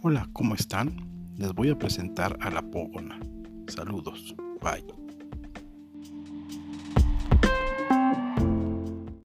Hola, ¿cómo están? Les voy a presentar a la Pógona. Saludos. Bye.